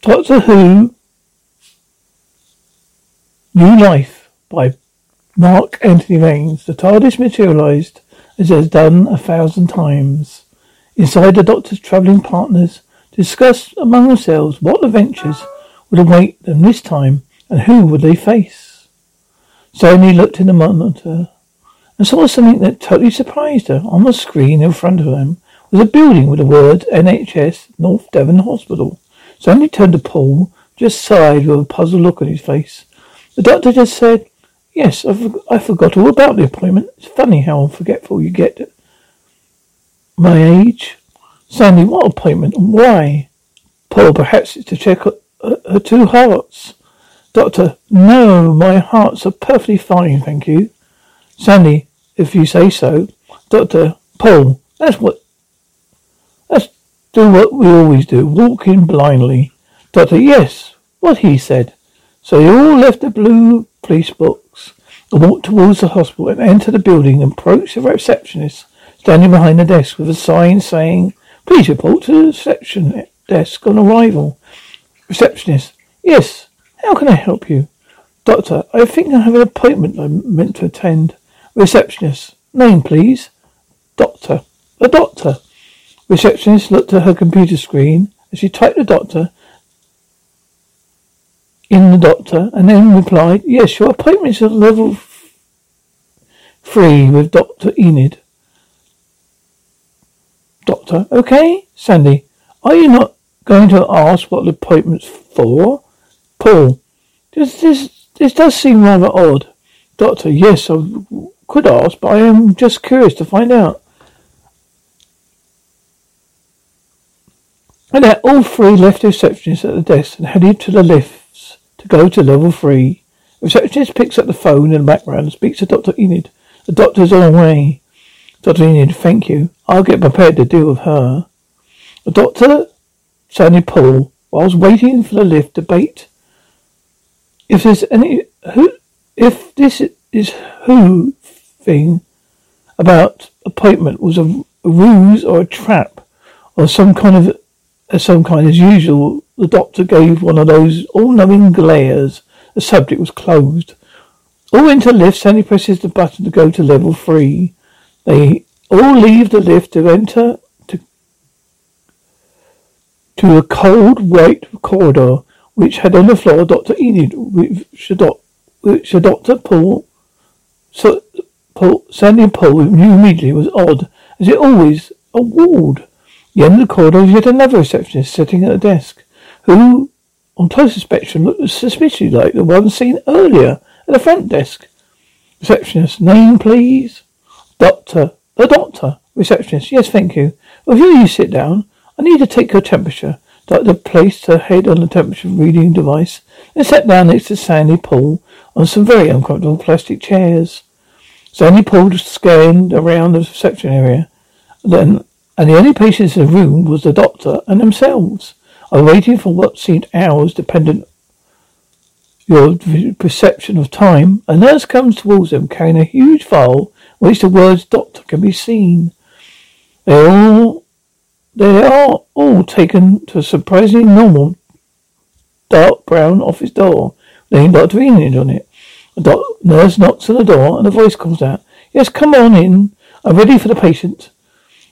Doctor Who New Life by Mark Antony Raines. The TARDIS materialized as it has done a thousand times. Inside the Doctor's travelling partners discussed among themselves what adventures would await them this time and who would they face. Suddenly looked in the monitor and saw something that totally surprised her. On the screen in front of them was a building with the words NHS North Devon Hospital. Stanley turned to Paul, just sighed with a puzzled look on his face. The doctor just said, Yes, I, for- I forgot all about the appointment. It's funny how forgetful you get at my age. Sandy, what appointment and why? Paul, perhaps it's to check her, her two hearts. Doctor, no, my hearts are perfectly fine, thank you. Sandy, if you say so. Doctor, Paul, that's what do what we always do, walk in blindly. Doctor, yes, what he said. So they all left the blue police box and walked towards the hospital and entered the building and approached the receptionist standing behind the desk with a sign saying, Please report to the reception desk on arrival. Receptionist, yes, how can I help you? Doctor, I think I have an appointment I'm meant to attend. Receptionist, name please. Doctor, a doctor. Receptionist looked at her computer screen as she typed the doctor in the doctor and then replied, Yes, your appointment is at level three with Dr. Enid. Doctor, okay? Sandy, are you not going to ask what the appointment's for? Paul, this, this, this does seem rather odd. Doctor, yes, I could ask, but I am just curious to find out. And then all three left the receptionist at the desk and headed to the lifts to go to level three. The receptionist picks up the phone in the background and speaks to Dr. Enid. The doctor's on the way. Dr. Enid, thank you. I'll get prepared to deal with her. The doctor sounded Paul whilst waiting for the lift debate. If there's any who if this is who thing about appointment was a, a ruse or a trap or some kind of of some kind as usual, the doctor gave one of those all-knowing glares. The subject was closed. All the lift. Sandy presses the button to go to level three. They all leave the lift to enter to to a cold white corridor which had on the floor Dr. Enid, which the, which the doctor Paul, so, Paul, Sandy and Paul knew immediately was odd, as it always a ward. The end of the corridor was yet another receptionist sitting at a desk, who, on closer inspection, looked suspiciously like the one seen earlier at the front desk. Receptionist, name please? Doctor. The doctor. Receptionist, yes, thank you. Here you sit down. I need to take your temperature. Doctor placed her head on the temperature reading device and sat down next to Sandy Paul on some very uncomfortable plastic chairs. Sandy Paul scanned around the reception area. Then, and the only patients in the room was the doctor and themselves. I waiting for what seemed hours, dependent your perception of time. A nurse comes towards them carrying a huge file in which the words doctor can be seen. They all they are all taken to a surprisingly normal dark brown office door, named Dr. Enid on it. The nurse knocks on the door and a voice calls out, Yes, come on in. I'm ready for the patient.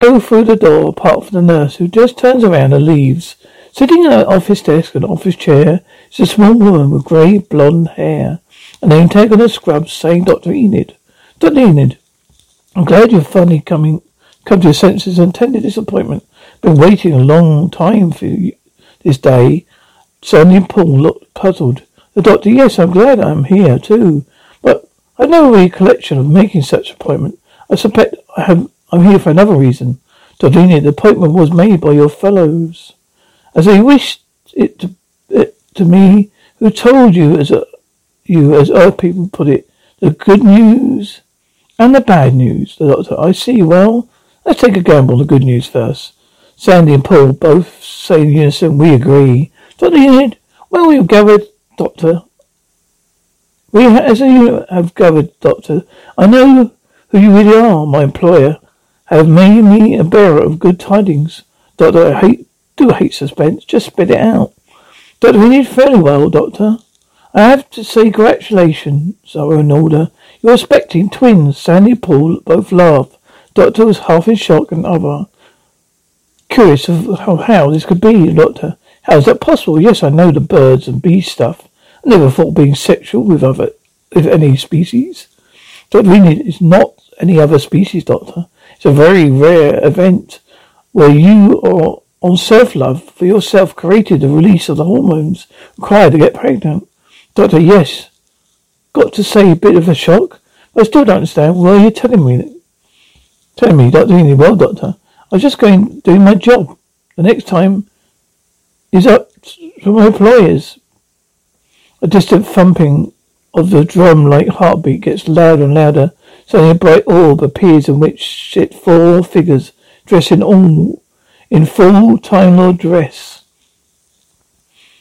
go through the door apart from the nurse who just turns around and leaves. Sitting at an office desk and office chair is a small woman with grey blonde hair. A name tag on her scrubs saying Dr. Enid. Dr. Enid, I'm glad you've finally coming come to your senses and attended this appointment. Been waiting a long time for you this day. Sandy Paul looked puzzled. The doctor, yes, I'm glad I'm here too. But I have no recollection of making such appointment. I suspect I have I'm here for another reason. Dr. Enid, the appointment was made by your fellows. As they wished it to, it to me, who told you as a, you, as other people put it, the good news and the bad news. The doctor, I see. Well, let's take a gamble the good news first. Sandy and Paul both say in unison, we agree. Dr. Well, we've gathered, Doctor. We, as you have gathered, Doctor, I know who you really are, my employer Uh, have made me a bearer of good tidings. Doctor, I hate, do hate suspense. Just spit it out. Doctor, we need fairly well, Doctor. I have to say congratulations, Ronaldo. You're expecting twins. Sandy and Paul both laughed. Doctor was half in shock and other. Curious of how, how this could be, Doctor. How is that possible? Yes, I know the birds and bees stuff. I never thought being sexual with other, with any species. Doctor, need is not any other species, Doctor. It's a very rare event where you are on self-love for yourself created the release of the hormones required to get pregnant. Doctor, yes. Got to say a bit of a shock. I still don't understand why are you're telling me that. Telling me, Doctor Enid, well, Doctor, I was just going doing my job. The next time is up for my employers. A distant thumping of the drum-like heartbeat gets louder and louder Suddenly a bright orb appears in which sit four figures dressed in all in full Time Lord dress.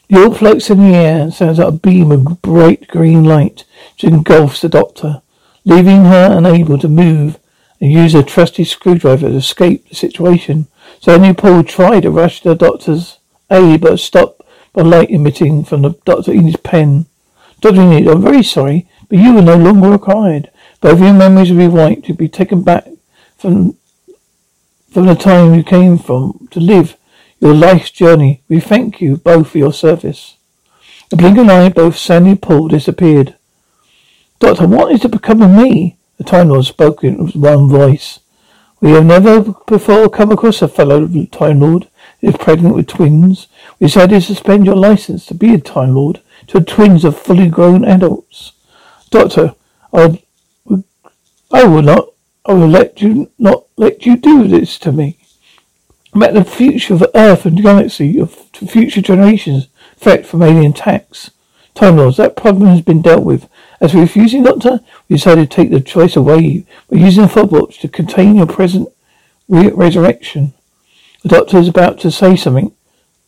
The orb floats in the air and sends out a beam of bright green light which engulfs the doctor, leaving her unable to move and use her trusty screwdriver to escape the situation. Suddenly Paul tried to rush to the doctor's aid but stopped by light emitting from the Dr. Enid's pen. Dr. I'm very sorry, but you are no longer required. Both your memories will be wiped to be taken back from from the time you came from to live your life's journey. We thank you both for your service. The blink of an eye, both Sandy and Paul disappeared. Doctor, what is to become of me? The Time Lord spoke in one voice. We have never before come across a fellow Time Lord who is pregnant with twins. We decided to suspend your license to be a Time Lord to twins of fully grown adults. Doctor, I'll I will not. I will let you not let you do this to me. About the future of Earth and galaxy, of future generations, threat from alien attacks. Time Lords, that problem has been dealt with. As for refusing, Doctor, we decided to take the choice away by using a watch to contain your present re- resurrection. The Doctor is about to say something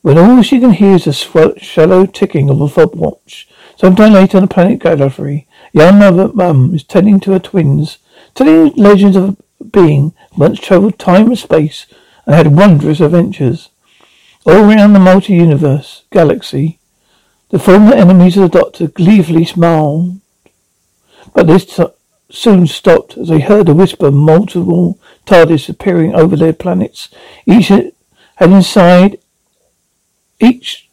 when all she can hear is the sw- shallow ticking of a fob watch. Sometime later on the planet Gallifrey, young mother mum is tending to her twins Telling legends of a being once travelled time and space and had wondrous adventures. All around the multi-universe galaxy, the former enemies of the Doctor gleefully smiled. But this t- soon stopped as they heard a whisper multiple TARDIS appearing over their planets. Each had inside each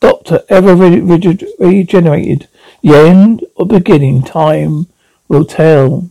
Doctor ever re- re- regenerated. The end or beginning, time will tell.